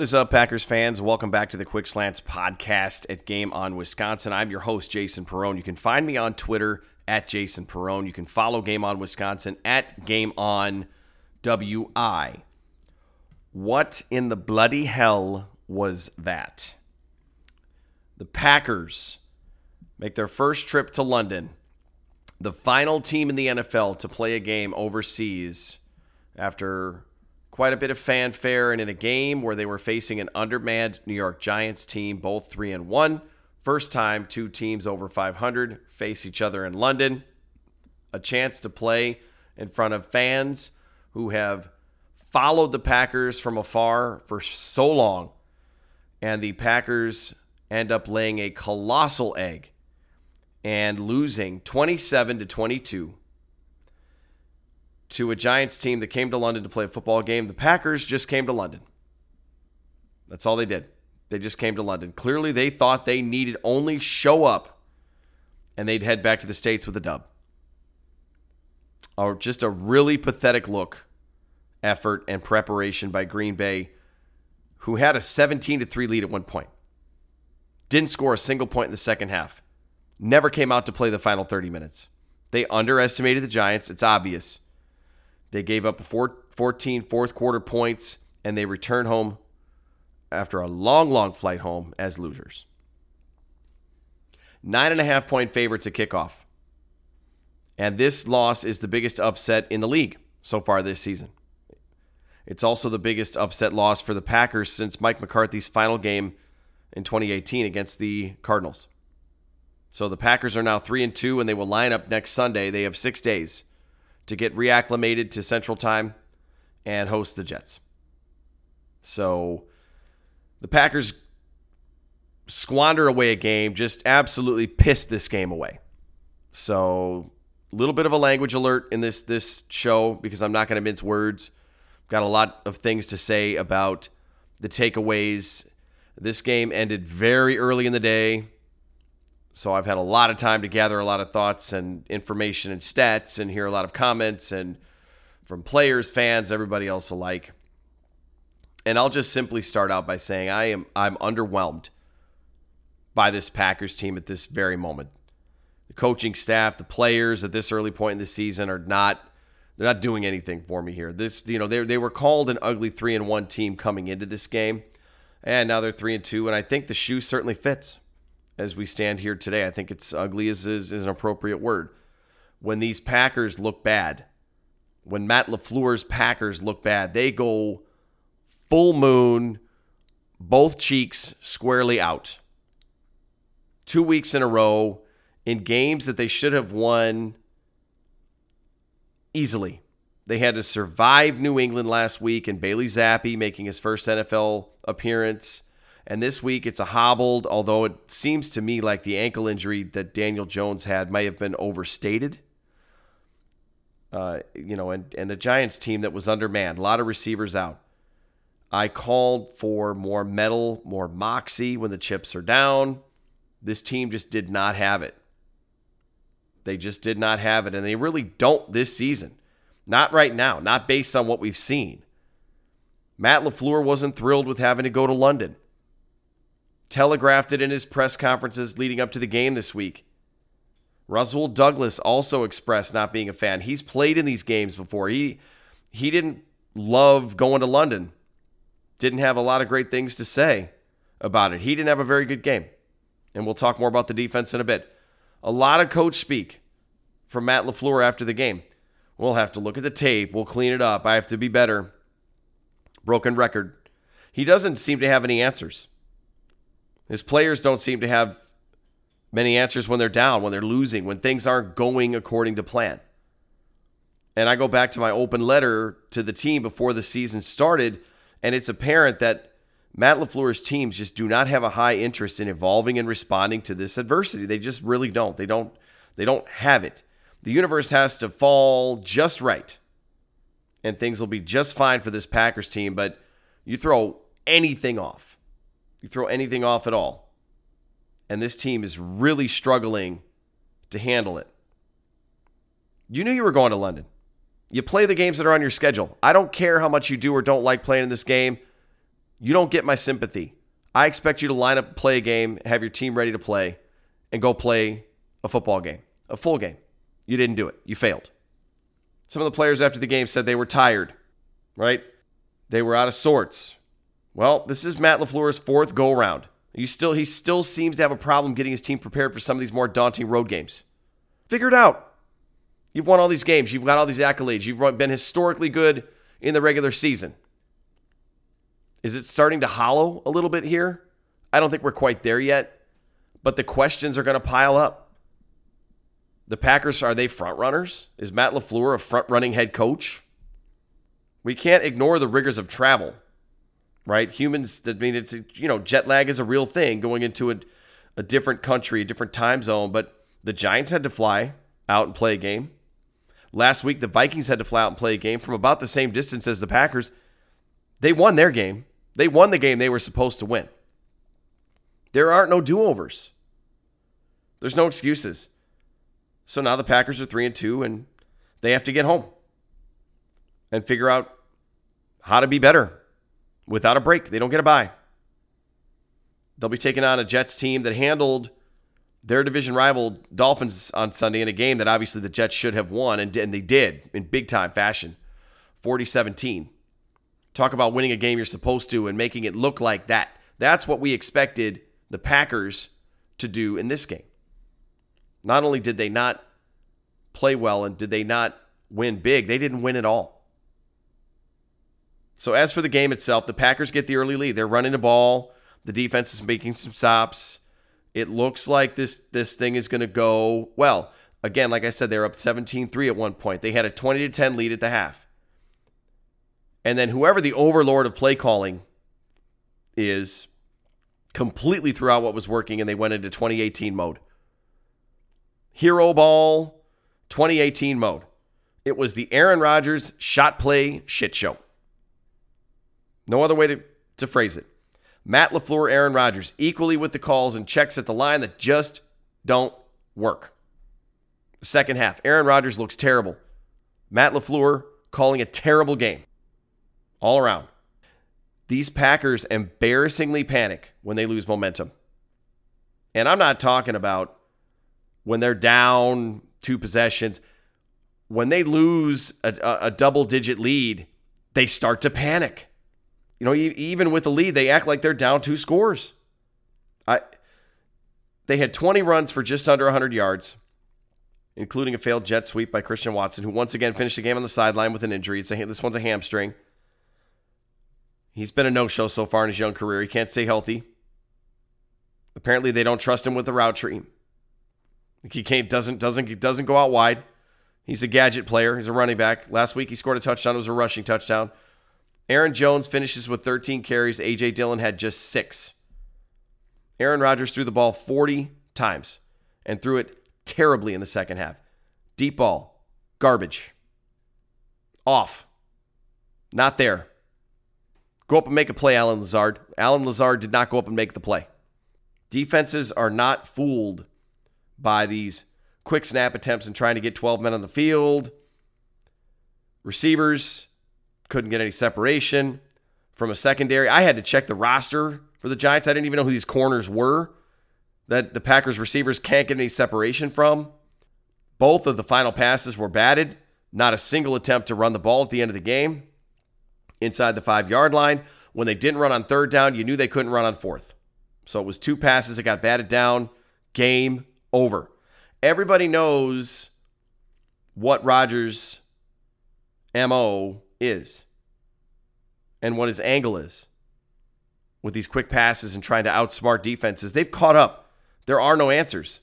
What is up, Packers fans? Welcome back to the Quick Slants podcast at Game On Wisconsin. I'm your host, Jason Perrone. You can find me on Twitter at Jason Perrone. You can follow Game On Wisconsin at Game On WI. What in the bloody hell was that? The Packers make their first trip to London, the final team in the NFL to play a game overseas after quite a bit of fanfare and in a game where they were facing an undermanned New York Giants team, both 3 and 1. First time two teams over 500 face each other in London. A chance to play in front of fans who have followed the Packers from afar for so long. And the Packers end up laying a colossal egg and losing 27 to 22 to a Giants team that came to London to play a football game. The Packers just came to London. That's all they did. They just came to London. Clearly, they thought they needed only show up and they'd head back to the States with a dub. Or just a really pathetic look, effort, and preparation by Green Bay, who had a 17 to 3 lead at one point. Didn't score a single point in the second half. Never came out to play the final 30 minutes. They underestimated the Giants. It's obvious. They gave up 14 fourth quarter points and they returned home after a long, long flight home as losers. Nine and a half point favorites at kickoff. And this loss is the biggest upset in the league so far this season. It's also the biggest upset loss for the Packers since Mike McCarthy's final game in 2018 against the Cardinals. So the Packers are now 3 and 2 and they will line up next Sunday. They have 6 days to get reacclimated to Central Time and host the Jets. So the Packers squander away a game, just absolutely pissed this game away. So a little bit of a language alert in this this show because I'm not going to mince words. Got a lot of things to say about the takeaways. This game ended very early in the day. So I've had a lot of time to gather a lot of thoughts and information and stats and hear a lot of comments and from players, fans, everybody else alike. And I'll just simply start out by saying I am I'm underwhelmed by this Packers team at this very moment. The coaching staff, the players at this early point in the season are not they're not doing anything for me here. This you know they they were called an ugly 3 and 1 team coming into this game and now they're 3 and 2 and I think the shoe certainly fits as we stand here today. I think it's ugly is, is, is an appropriate word. When these Packers look bad, when Matt LaFleur's Packers look bad, they go full moon, both cheeks squarely out. Two weeks in a row in games that they should have won easily. They had to survive New England last week and Bailey Zappe making his first NFL appearance. And this week it's a hobbled, although it seems to me like the ankle injury that Daniel Jones had may have been overstated. Uh, you know, and, and the Giants team that was undermanned, a lot of receivers out. I called for more metal, more moxie when the chips are down. This team just did not have it. They just did not have it, and they really don't this season. Not right now, not based on what we've seen. Matt LaFleur wasn't thrilled with having to go to London telegraphed it in his press conferences leading up to the game this week. Rasul Douglas also expressed not being a fan. He's played in these games before. He he didn't love going to London. Didn't have a lot of great things to say about it. He didn't have a very good game. And we'll talk more about the defense in a bit. A lot of coach speak from Matt LaFleur after the game. We'll have to look at the tape. We'll clean it up. I have to be better. Broken record. He doesn't seem to have any answers. His players don't seem to have many answers when they're down, when they're losing, when things aren't going according to plan. And I go back to my open letter to the team before the season started, and it's apparent that Matt LaFleur's teams just do not have a high interest in evolving and responding to this adversity. They just really don't. They don't they don't have it. The universe has to fall just right. And things will be just fine for this Packers team, but you throw anything off you throw anything off at all, and this team is really struggling to handle it. You knew you were going to London. You play the games that are on your schedule. I don't care how much you do or don't like playing in this game. You don't get my sympathy. I expect you to line up, play a game, have your team ready to play, and go play a football game, a full game. You didn't do it. You failed. Some of the players after the game said they were tired, right? They were out of sorts. Well, this is Matt LaFleur's fourth go round. He still he still seems to have a problem getting his team prepared for some of these more daunting road games. Figure it out. You've won all these games. You've got all these accolades. You've been historically good in the regular season. Is it starting to hollow a little bit here? I don't think we're quite there yet, but the questions are going to pile up. The Packers are they front runners? Is Matt LaFleur a front running head coach? We can't ignore the rigors of travel, right? Humans, I mean, it's you know, jet lag is a real thing going into a, a different country, a different time zone. But the Giants had to fly out and play a game. Last week, the Vikings had to fly out and play a game from about the same distance as the Packers. They won their game. They won the game they were supposed to win. There aren't no do overs. There's no excuses. So now the Packers are 3 and 2 and they have to get home and figure out how to be better without a break. They don't get a bye. They'll be taking on a Jets team that handled their division rival Dolphins on Sunday in a game that obviously the Jets should have won, and, and they did in big time fashion 40 17. Talk about winning a game you're supposed to and making it look like that. That's what we expected the Packers to do in this game. Not only did they not play well and did they not win big, they didn't win at all. So, as for the game itself, the Packers get the early lead. They're running the ball, the defense is making some stops. It looks like this this thing is going to go well. Again, like I said, they're up 17-3 at one point. They had a 20 to 10 lead at the half. And then whoever the overlord of play calling is completely threw out what was working and they went into 2018 mode. Hero ball 2018 mode. It was the Aaron Rodgers shot play shit show. No other way to, to phrase it. Matt LaFleur, Aaron Rodgers, equally with the calls and checks at the line that just don't work. Second half, Aaron Rodgers looks terrible. Matt LaFleur calling a terrible game all around. These Packers embarrassingly panic when they lose momentum. And I'm not talking about when they're down two possessions. When they lose a, a double digit lead, they start to panic. You know, even with the lead, they act like they're down two scores. I they had 20 runs for just under 100 yards, including a failed jet sweep by Christian Watson, who once again finished the game on the sideline with an injury. It's a, this one's a hamstring. He's been a no-show so far in his young career. He can't stay healthy. Apparently, they don't trust him with the route tree. He can't doesn't doesn't doesn't go out wide. He's a gadget player. He's a running back. Last week he scored a touchdown. It was a rushing touchdown. Aaron Jones finishes with 13 carries. A.J. Dillon had just six. Aaron Rodgers threw the ball 40 times and threw it terribly in the second half. Deep ball, garbage. Off. Not there. Go up and make a play, Allen Lazard. Allen Lazard did not go up and make the play. Defenses are not fooled by these quick snap attempts and trying to get 12 men on the field. Receivers couldn't get any separation from a secondary. I had to check the roster for the Giants. I didn't even know who these corners were that the Packers receivers can't get any separation from. Both of the final passes were batted. Not a single attempt to run the ball at the end of the game inside the five yard line. When they didn't run on third down, you knew they couldn't run on fourth. So it was two passes that got batted down. Game over. Everybody knows what Rodgers' MO is and what his angle is with these quick passes and trying to outsmart defenses. They've caught up. There are no answers.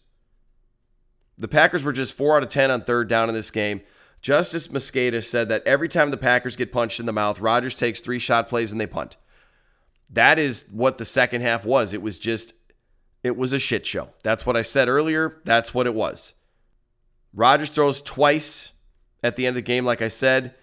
The Packers were just 4 out of 10 on third down in this game. Justis Mosqueda said that every time the Packers get punched in the mouth, Rodgers takes three shot plays and they punt. That is what the second half was. It was just, it was a shit show. That's what I said earlier. That's what it was. Rodgers throws twice at the end of the game, like I said.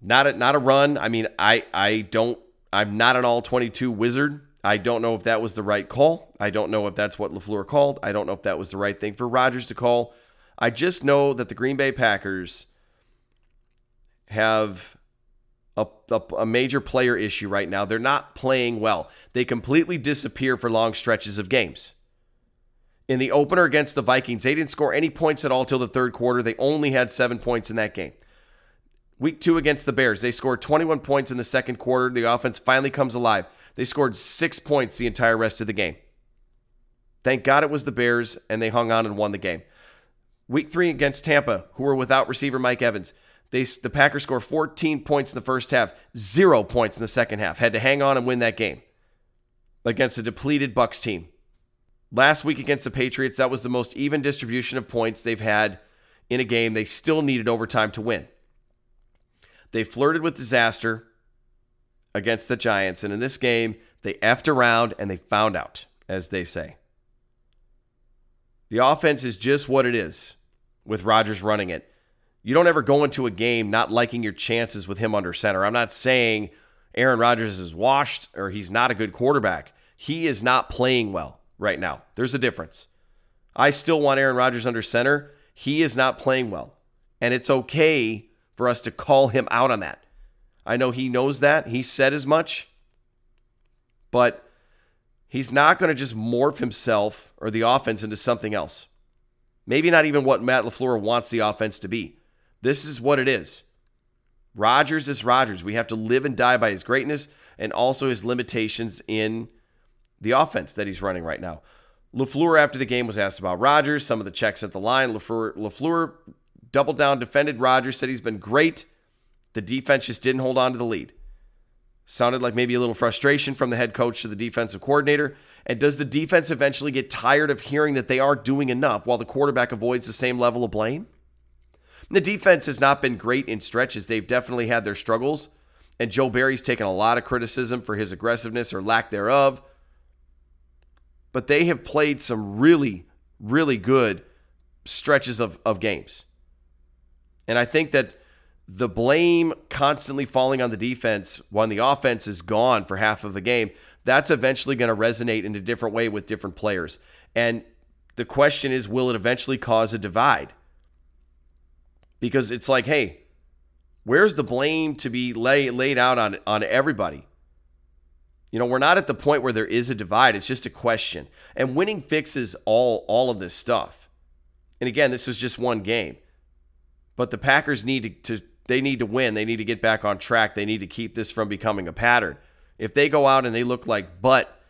Not a not a run. I mean, I I don't I'm not an all 22 wizard. I don't know if that was the right call. I don't know if that's what LaFleur called. I don't know if that was the right thing for Rodgers to call. I just know that the Green Bay Packers have a, a, a, major player issue right now. They're not playing well. They completely disappear for long stretches of games. In the opener against the Vikings, they didn't score any points at all till the third quarter. They only had seven points in that game. Week two against the Bears, they scored 21 points in the second quarter. The offense finally comes alive. They scored six points the entire rest of the game. Thank God it was the Bears, and they hung on and won the game. Week three against Tampa, who were without receiver Mike Evans. They, the Packers score 14 points in the first half, zero points in the second half. Had to hang on and win that game against a depleted Bucks team. Last week against the Patriots, that was the most even distribution of points they've had in a game. They still needed overtime to win. They flirted with disaster against the Giants, and in this game, they effed around and they found out, as they say. The offense is just what it is with Rodgers running it. You don't ever go into a game not liking your chances with him under center. I'm not saying Aaron Rodgers is washed or he's not a good quarterback. He is not playing well right now. There's a difference. I still want Aaron Rodgers under center. He is not playing well. And it's okay for us to call him out on that. I know he knows that. He said as much. But he's not going to just morph himself or the offense into something else. Maybe not even what Matt LaFleur wants the offense to be. This is what it is. Rodgers is Rodgers. We have to live and die by his greatness and also his limitations in the offense that he's running right now. LaFleur, after the game, was asked about Rodgers, some of the checks at the line. LaFleur, LaFleur doubled down, defended Rodgers, said he's been great. The defense just didn't hold on to the lead. Sounded like maybe a little frustration from the head coach to the defensive coordinator. And does the defense eventually get tired of hearing that they aren't doing enough while the quarterback avoids the same level of blame? The defense has not been great in stretches. They've definitely had their struggles. And Joe Barry's taken a lot of criticism for his aggressiveness or lack thereof but they have played some really, really good stretches of, of games. And I think that the blame constantly falling on the defense when the offense is gone for half of the game, that's eventually going to resonate in a different way with different players. And the question is, will it eventually cause a divide? Because it's like, hey, where's the blame to be lay, laid out on, on everybody? You know, we're not at the point where there is a divide. It's just a question. And winning fixes all all of this stuff. And again, this was just one game. But the Packers need to, to they need to win. They need to get back on track. They need to keep this from becoming a pattern. If they go out and they look like butt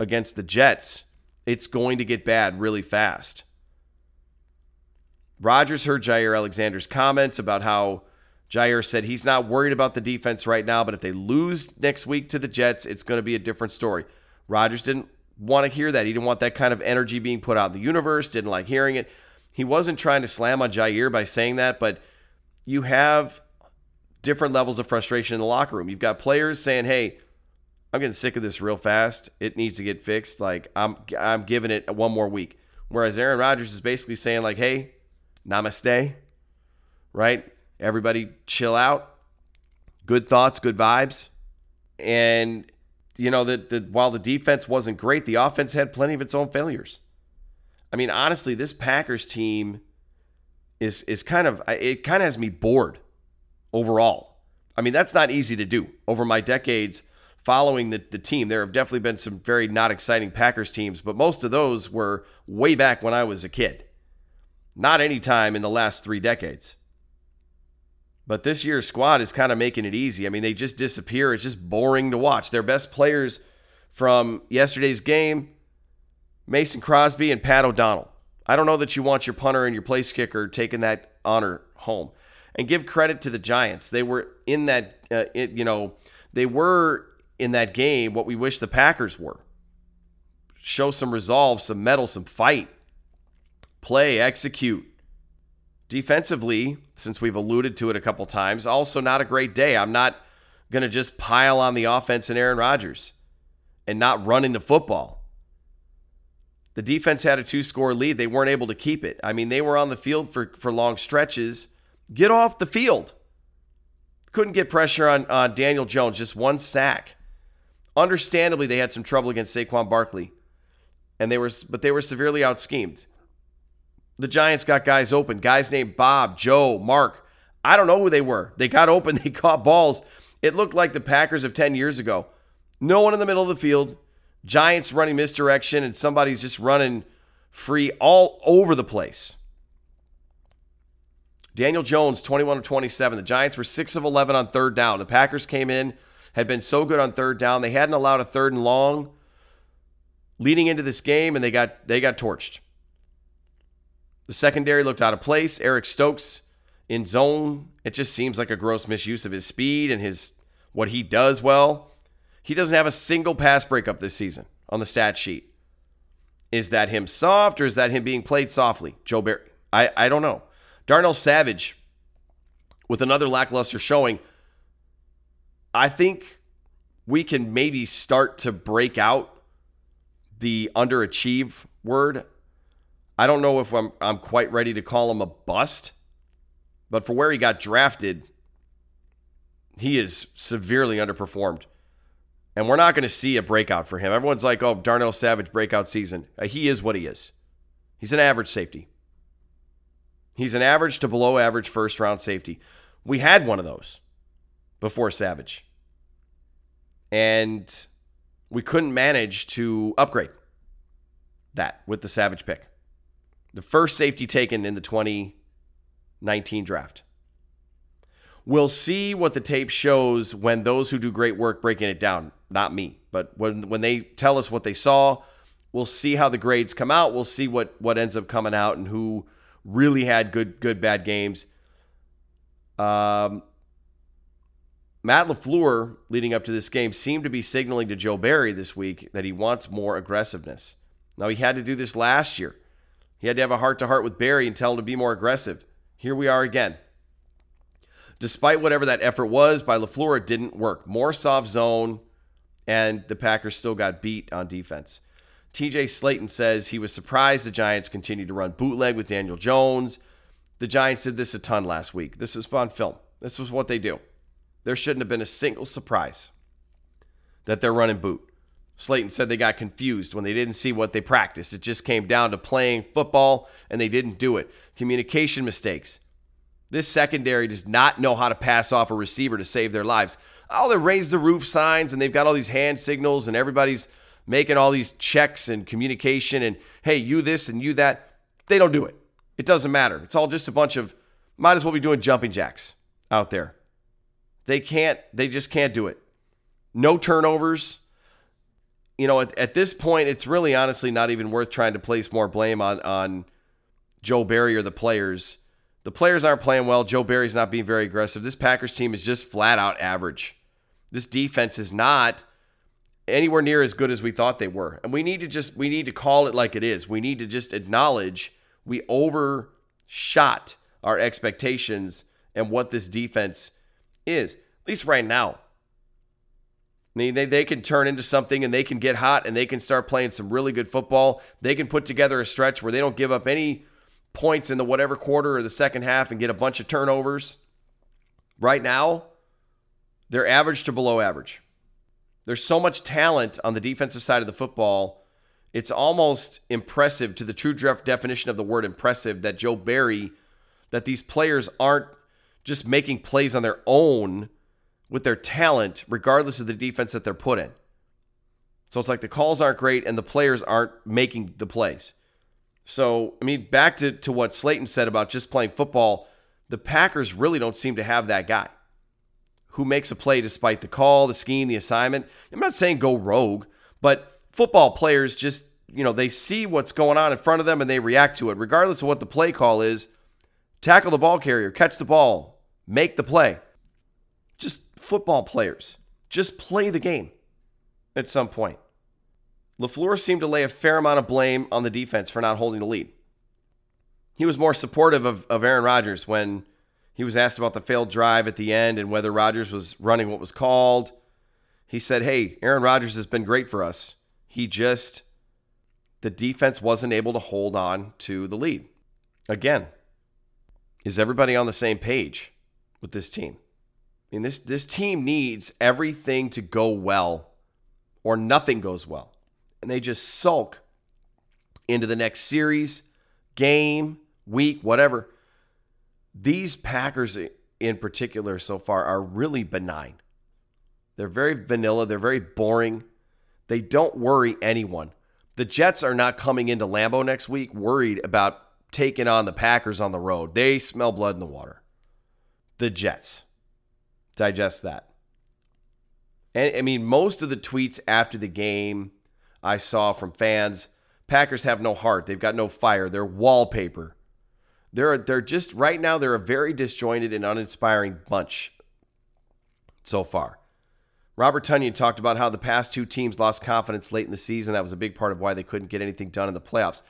against the Jets, it's going to get bad really fast. Rodgers heard Jaire Alexander's comments about how Jaire said he's not worried about the defense right now, but if they lose next week to the Jets, it's going to be a different story. Rodgers didn't want to hear that. He didn't want that kind of energy being put out in the universe, didn't like hearing it. He wasn't trying to slam on Jaire by saying that, but you have different levels of frustration in the locker room. You've got players saying, "Hey, I'm getting sick of this real fast. It needs to get fixed. Like I'm I'm giving it one more week." Whereas Aaron Rodgers is basically saying like, "Hey, namaste." Right? Everybody chill out. Good thoughts, good vibes. And you know that while the defense wasn't great, the offense had plenty of its own failures. I mean, honestly, this Packers team is is kind of it kind of has me bored overall. I mean, that's not easy to do. Over my decades following the, the team, there have definitely been some very not exciting Packers teams, but most of those were way back when I was a kid. Not any time in the last three decades. But this year's squad is kind of making it easy. I mean, they just disappear. It's just boring to watch. Their best players from yesterday's game Mason Crosby and Pat O'Donnell. I don't know that you want your punter and your place kicker taking that honor home. And give credit to the Giants. They were in that, uh, it, you know, they were in that game what we wish the Packers were. Show some resolve, some mettle, some fight, play, execute. Defensively, since we've alluded to it a couple times, also not a great day. I'm not going to just pile on the offense and Aaron Rodgers and not running the football. The defense had a two score lead. They weren't able to keep it. I mean, they were on the field for, for long stretches. Get off the field. Couldn't get pressure on, on Daniel Jones, just one sack. Understandably, they had some trouble against Saquon Barkley, and they were, but they were severely out schemed. The Giants got guys open, guys named Bob, Joe, Mark. I don't know who they were. They got open, they caught balls. It looked like the Packers of 10 years ago. No one in the middle of the field. Giants running misdirection, and somebody's just running free all over the place. Daniel Jones, 21 of 27. The Giants were 6 of 11 on third down. The Packers came in, had been so good on third down. They hadn't allowed a third and long leading into this game, and they got they got torched. The secondary looked out of place. Eric Stokes in zone. It just seems like a gross misuse of his speed and his what he does well. He doesn't have a single pass breakup this season on the stat sheet. Is that him soft or is that him being played softly? Joe Barry. I, I don't know. Darnell Savage with another lackluster showing. I think we can maybe start to break out the underachieve word. I don't know if I'm, I'm quite ready to call him a bust, but for where he got drafted, he is severely underperformed. And we're not going to see a breakout for him. Everyone's like, oh, Darnell Savage breakout season. Uh, he is what he is. He's an average safety. He's an average to below average first round safety. We had one of those before Savage. And we couldn't manage to upgrade that with the Savage pick. The first safety taken in the 2019 draft. We'll see what the tape shows when those who do great work breaking it down, not me, but when when they tell us what they saw, we'll see how the grades come out. We'll see what what ends up coming out and who really had good good bad games. Um, Matt LaFleur, leading up to this game, seemed to be signaling to Joe Barry this week that he wants more aggressiveness. Now, he had to do this last year. He had to have a heart to heart with Barry and tell him to be more aggressive. Here we are again. Despite whatever that effort was by LaFleur, it didn't work. More soft zone, and the Packers still got beat on defense. TJ Slaton says he was surprised the Giants continued to run bootleg with Daniel Jones. The Giants did this a ton last week. This is on film. This was what they do. There shouldn't have been a single surprise that they're running boot. Slaton said they got confused when they didn't see what they practiced. It just came down to playing football and they didn't do it. Communication mistakes. This secondary does not know how to pass off a receiver to save their lives. Oh, they raise the roof signs and they've got all these hand signals and everybody's making all these checks and communication and hey, you this and you that. They don't do it. It doesn't matter. It's all just a bunch of might as well be doing jumping jacks out there. They can't, they just can't do it. No turnovers. You know, at, at this point, it's really honestly not even worth trying to place more blame on on Joe Barry or the players the players aren't playing well. Joe Barry's not being very aggressive. This Packers team is just flat out average. This defense is not anywhere near as good as we thought they were. And we need to just we need to call it like it is. We need to just acknowledge we overshot our expectations and what this defense is. At least right now. I mean, they, they can turn into something and they can get hot and they can start playing some really good football. They can put together a stretch where they don't give up any points in the whatever quarter or the second half and get a bunch of turnovers. Right now, they're average to below average. There's so much talent on the defensive side of the football. It's almost impressive to the true definition of the word impressive that Joe Barry, that these players aren't just making plays on their own with their talent, regardless of the defense that they're put in. So it's like the calls aren't great and the players aren't making the plays. So, I mean, back to, to what Slaton said about just playing football, the Packers really don't seem to have that guy who makes a play despite the call, the scheme, the assignment. I'm not saying go rogue, but football players just, you know, they see what's going on in front of them and they react to it, regardless of what the play call is. Tackle the ball carrier, catch the ball, make the play. Just football players. Just play the game at some point. LaFleur seemed to lay a fair amount of blame on the defense for not holding the lead. He was more supportive of, of Aaron Rodgers when he was asked about the failed drive at the end and whether Rodgers was running what was called. He said, Hey, Aaron Rodgers has been great for us. He just, the defense wasn't able to hold on to the lead. Again, is everybody on the same page with this team? I mean, this, this team needs everything to go well or nothing goes well. And they just sulk into the next series, game, week, whatever. These Packers in particular so far are really benign. They're very vanilla, they're very boring. They don't worry anyone. The Jets are not coming into Lambeau next week worried about taking on the Packers on the road. They smell blood in the water. The Jets. Digest that. And I mean, most of the tweets after the game I saw from fans, Packers have no heart. They've got no fire. They're wallpaper. They're they're just right now they're a very disjointed and uninspiring bunch so far. Robert Tonyan talked about how the past two teams lost confidence late in the season. That was a big part of why they couldn't get anything done in the playoffs.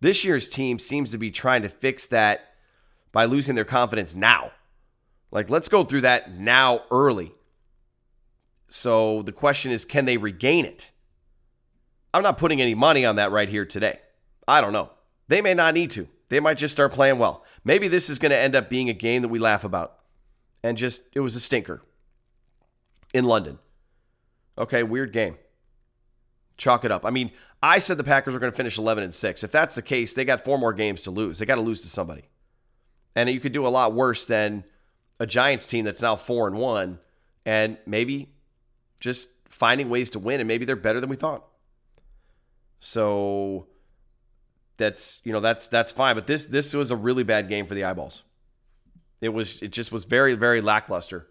This year's team seems to be trying to fix that by losing their confidence now. Like, let's go through that now early. So the question is, can they regain it? I'm not putting any money on that right here today. I don't know. They may not need to. They might just start playing well. Maybe this is going to end up being a game that we laugh about. And just, it was a stinker in London. Okay, weird game. Chalk it up. I mean, I said the Packers were going to finish 11 and 6. If that's the case, they got four more games to lose. They got to lose to somebody. And you could do a lot worse than a Giants team that's now 4 and 1 and maybe just finding ways to win and maybe they're better than we thought. So that's, you know, that's that's fine, but this this was a really bad game for the eyeballs. It was it just was very very lackluster.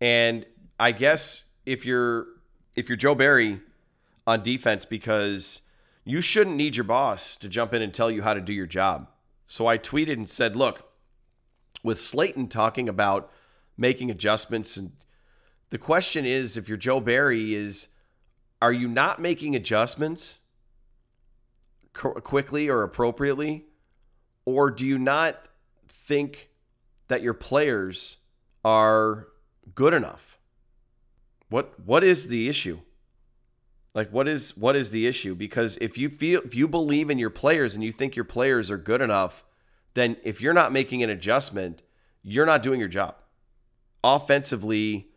And I guess if you're if you're Joe Barry on defense because you shouldn't need your boss to jump in and tell you how to do your job. So I tweeted and said, "Look, with Slaton talking about making adjustments and the question is if you're Joe Barry is are you not making adjustments quickly or appropriately or do you not think that your players are good enough? What what is the issue? Like what is what is the issue? Because if you feel if you believe in your players and you think your players are good enough, then if you're not making an adjustment, you're not doing your job. Offensively,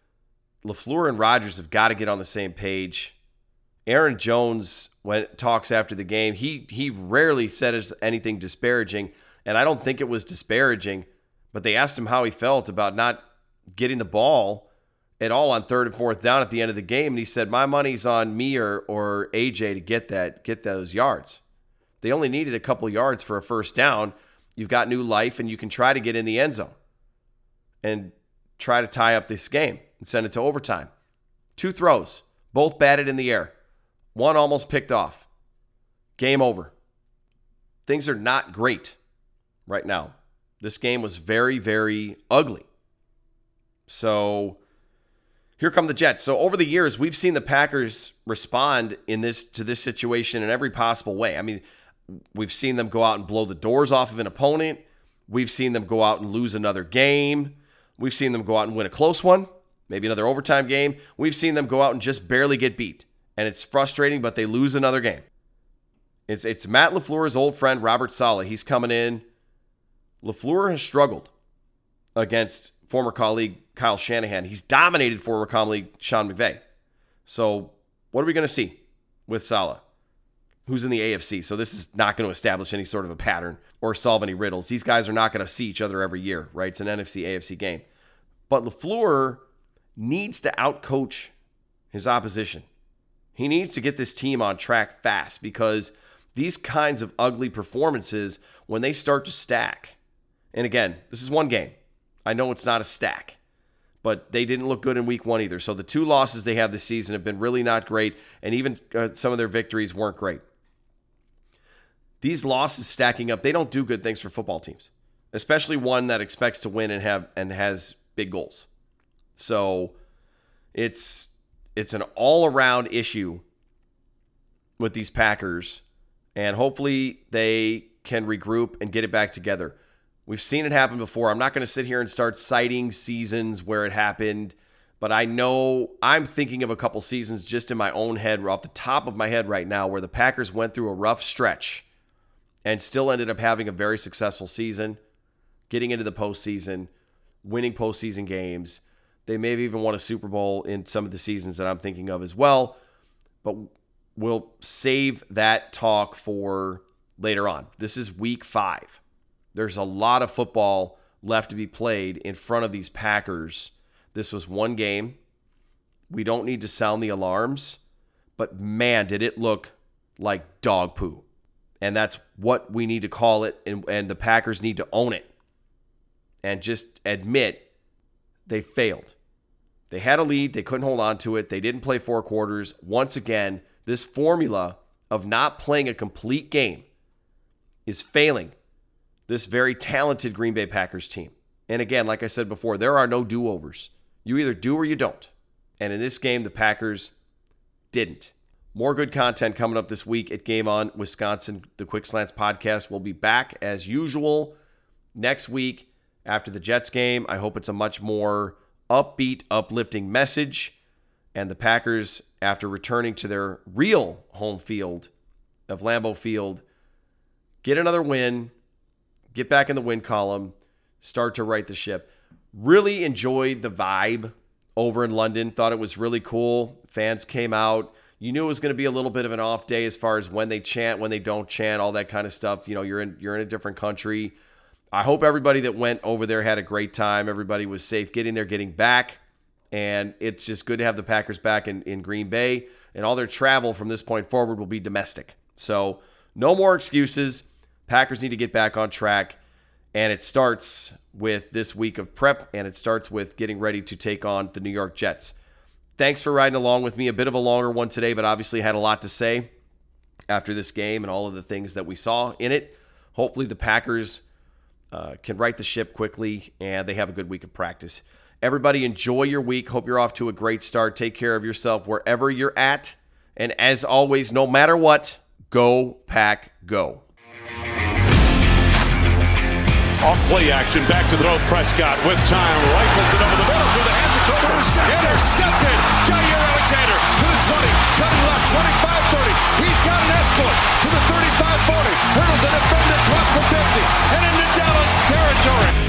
LaFleur and Rodgers have got to get on the same page. Aaron Jones, when talks after the game, he he rarely said anything disparaging, and I don't think it was disparaging. But they asked him how he felt about not getting the ball at all on third and fourth down at the end of the game, and he said, "My money's on me or or AJ to get that get those yards." They only needed a couple yards for a first down. You've got new life, and you can try to get in the end zone and try to tie up this game and send it to overtime. Two throws, both batted in the air, one almost picked off. Game over. Things are not great right now. This game was very, very ugly. So here come the Jets. So over the years, we've seen the Packers respond in this to this situation in every possible way. I mean, we've seen them go out and blow the doors off of an opponent. We've seen them go out and lose another game. We've seen them go out and win a close one, maybe another overtime game. We've seen them go out and just barely get beat. And it's frustrating, but they lose another game. It's it's Matt LaFleur's old friend Robert Saleh. He's coming in. LaFleur has struggled against former colleague Kyle Shanahan. He's dominated former colleague Sean McVay. So, what are we going to see with Sala, who's in the AFC? So, this is not going to establish any sort of a pattern or solve any riddles. These guys are not going to see each other every year, right? It's an NFC AFC game. But LaFleur needs to outcoach his opposition. He needs to get this team on track fast because these kinds of ugly performances, when they start to stack, and again, this is one game. I know it's not a stack but they didn't look good in week one either. So the two losses they have this season have been really not great, and even uh, some of their victories weren't great. These losses stacking up, they don't do good things for football teams, especially one that expects to win and have and has big goals. So it's it's an all-around issue with these Packers, and hopefully they can regroup and get it back together. We've seen it happen before. I'm not going to sit here and start citing seasons where it happened, but I know I'm thinking of a couple seasons just in my own head, off the top of my head right now, where the Packers went through a rough stretch and still ended up having a very successful season, getting into the postseason, winning postseason games. They may have even won a Super Bowl in some of the seasons that I'm thinking of as well. but we'll save that talk for later on. This is week five. There's a lot of football left to be played in front of these Packers. This was one game. We don't need to sound the alarms, but man, did it look like dog poo. And that's what we need to call it, and, and the Packers need to own it and just admit they failed. They had a lead, they couldn't hold on to it, they didn't play four quarters. Once again, this formula of not playing a complete game is failing this very talented Green Bay Packers team. And again, like I said before, there are no do overs. You either do or you don't. And in this game, the Packers didn't. More good content coming up this week at Game On Wisconsin. The Quick Slants podcast will be back as usual next week after the Jets game. I hope it's a much more upbeat, uplifting message. And the Packers, after returning to their real home field of Lambeau Field, get another win, get back in the win column, start to right the ship. Really enjoyed the vibe over in London. Thought it was really cool. Fans came out. You knew it was going to be a little bit of an off day as far as when they chant, when they don't chant, all that kind of stuff. You know, you're in you're in a different country. I hope everybody that went over there had a great time. Everybody was safe getting there, getting back. And it's just good to have the Packers back in, in Green Bay. And all their travel from this point forward will be domestic. So no more excuses. Packers need to get back on track. And it starts with this week of prep, and it starts with getting ready to take on the New York Jets. Thanks for riding along with me. A bit of a longer one today, but obviously had a lot to say after this game and all of the things that we saw in it. Hopefully, the Packers uh, can right the ship quickly and they have a good week of practice. Everybody, enjoy your week. Hope you're off to a great start. Take care of yourself wherever you're at. And as always, no matter what, go, pack, go. Off play action, back to the throw Prescott with time, rifles it over the middle through the hands of Cooper. Intercepted. Jaire Alexander to the 20, cutting left, 25, Hurdles a defender across the 50 and into Dallas territory.